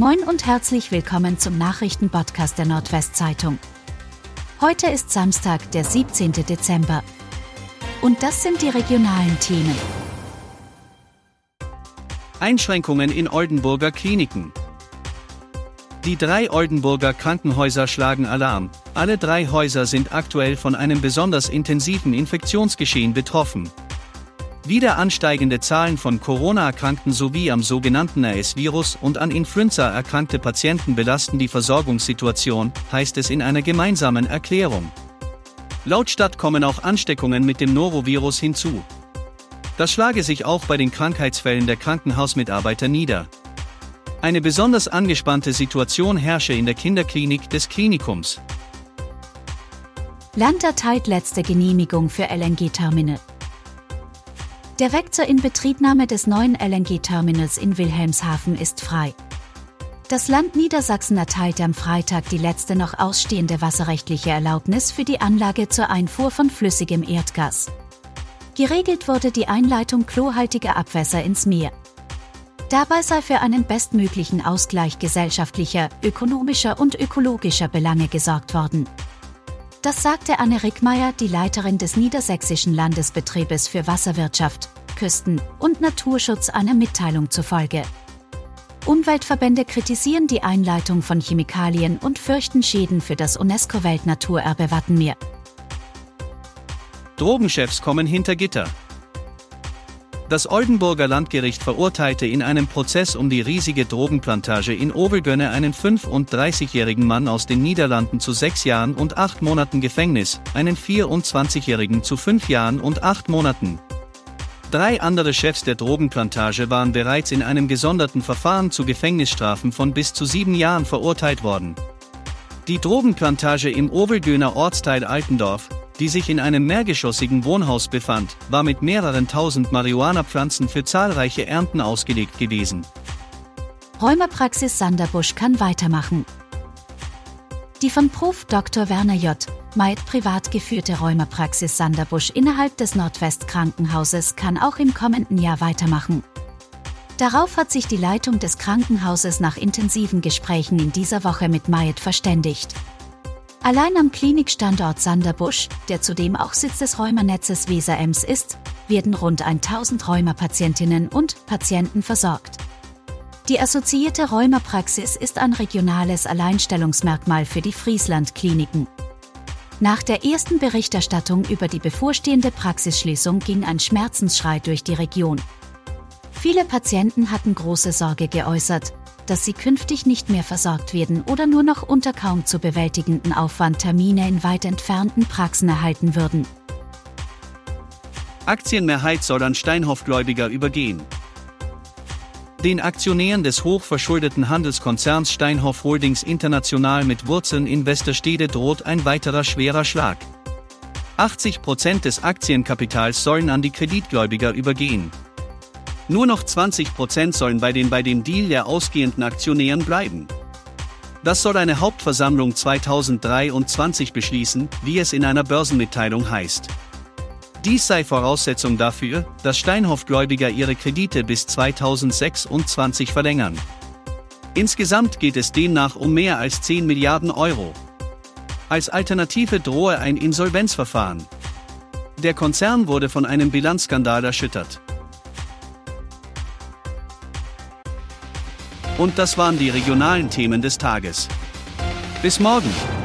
Moin und herzlich willkommen zum Nachrichtenpodcast der Nordwestzeitung. Heute ist Samstag, der 17. Dezember. Und das sind die regionalen Themen. Einschränkungen in Oldenburger Kliniken. Die drei Oldenburger Krankenhäuser schlagen Alarm. Alle drei Häuser sind aktuell von einem besonders intensiven Infektionsgeschehen betroffen. Wieder ansteigende Zahlen von Corona-Erkrankten sowie am sogenannten RS-Virus und an Influenza erkrankte Patienten belasten die Versorgungssituation, heißt es in einer gemeinsamen Erklärung. Laut Stadt kommen auch Ansteckungen mit dem Norovirus hinzu. Das schlage sich auch bei den Krankheitsfällen der Krankenhausmitarbeiter nieder. Eine besonders angespannte Situation herrsche in der Kinderklinik des Klinikums. Land erteilt letzte Genehmigung für LNG-Terminal. Der Weg zur Inbetriebnahme des neuen LNG-Terminals in Wilhelmshaven ist frei. Das Land Niedersachsen erteilte am Freitag die letzte noch ausstehende wasserrechtliche Erlaubnis für die Anlage zur Einfuhr von flüssigem Erdgas. Geregelt wurde die Einleitung chlorhaltiger Abwässer ins Meer. Dabei sei für einen bestmöglichen Ausgleich gesellschaftlicher, ökonomischer und ökologischer Belange gesorgt worden. Das sagte Anne Rickmeier, die Leiterin des Niedersächsischen Landesbetriebes für Wasserwirtschaft, Küsten- und Naturschutz einer Mitteilung zufolge. Umweltverbände kritisieren die Einleitung von Chemikalien und fürchten Schäden für das UNESCO-Weltnaturerbe Wattenmeer. Drogenchefs kommen hinter Gitter. Das Oldenburger Landgericht verurteilte in einem Prozess um die riesige Drogenplantage in Obergönne einen 35-jährigen Mann aus den Niederlanden zu sechs Jahren und acht Monaten Gefängnis, einen 24-jährigen zu fünf Jahren und acht Monaten. Drei andere Chefs der Drogenplantage waren bereits in einem gesonderten Verfahren zu Gefängnisstrafen von bis zu sieben Jahren verurteilt worden. Die Drogenplantage im Obergöner Ortsteil Altendorf, die sich in einem mehrgeschossigen Wohnhaus befand, war mit mehreren tausend Marihuana-Pflanzen für zahlreiche Ernten ausgelegt gewesen. Rheumapraxis Sanderbusch kann weitermachen. Die von Prof. Dr. Werner J. Meid privat geführte Rheumapraxis Sanderbusch innerhalb des Nordwestkrankenhauses kann auch im kommenden Jahr weitermachen. Darauf hat sich die Leitung des Krankenhauses nach intensiven Gesprächen in dieser Woche mit Maid verständigt. Allein am Klinikstandort Sanderbusch, der zudem auch Sitz des Rheumanetzes Weser-Ems ist, werden rund 1000 Rheumapatientinnen und Patienten versorgt. Die assoziierte Rheumapraxis ist ein regionales Alleinstellungsmerkmal für die Friesland-Kliniken. Nach der ersten Berichterstattung über die bevorstehende Praxisschließung ging ein Schmerzensschrei durch die Region. Viele Patienten hatten große Sorge geäußert, dass sie künftig nicht mehr versorgt werden oder nur noch unter kaum zu bewältigenden Aufwand Termine in weit entfernten Praxen erhalten würden. Aktienmehrheit soll an Steinhoff-Gläubiger übergehen. Den Aktionären des hochverschuldeten Handelskonzerns Steinhoff Holdings International mit Wurzeln in Westerstede droht ein weiterer schwerer Schlag. 80 Prozent des Aktienkapitals sollen an die Kreditgläubiger übergehen. Nur noch 20% sollen bei den bei dem Deal der ausgehenden Aktionären bleiben. Das soll eine Hauptversammlung 2023 beschließen, wie es in einer Börsenmitteilung heißt. Dies sei Voraussetzung dafür, dass Steinhoff-Gläubiger ihre Kredite bis 2026 verlängern. Insgesamt geht es demnach um mehr als 10 Milliarden Euro. Als Alternative drohe ein Insolvenzverfahren. Der Konzern wurde von einem Bilanzskandal erschüttert. Und das waren die regionalen Themen des Tages. Bis morgen!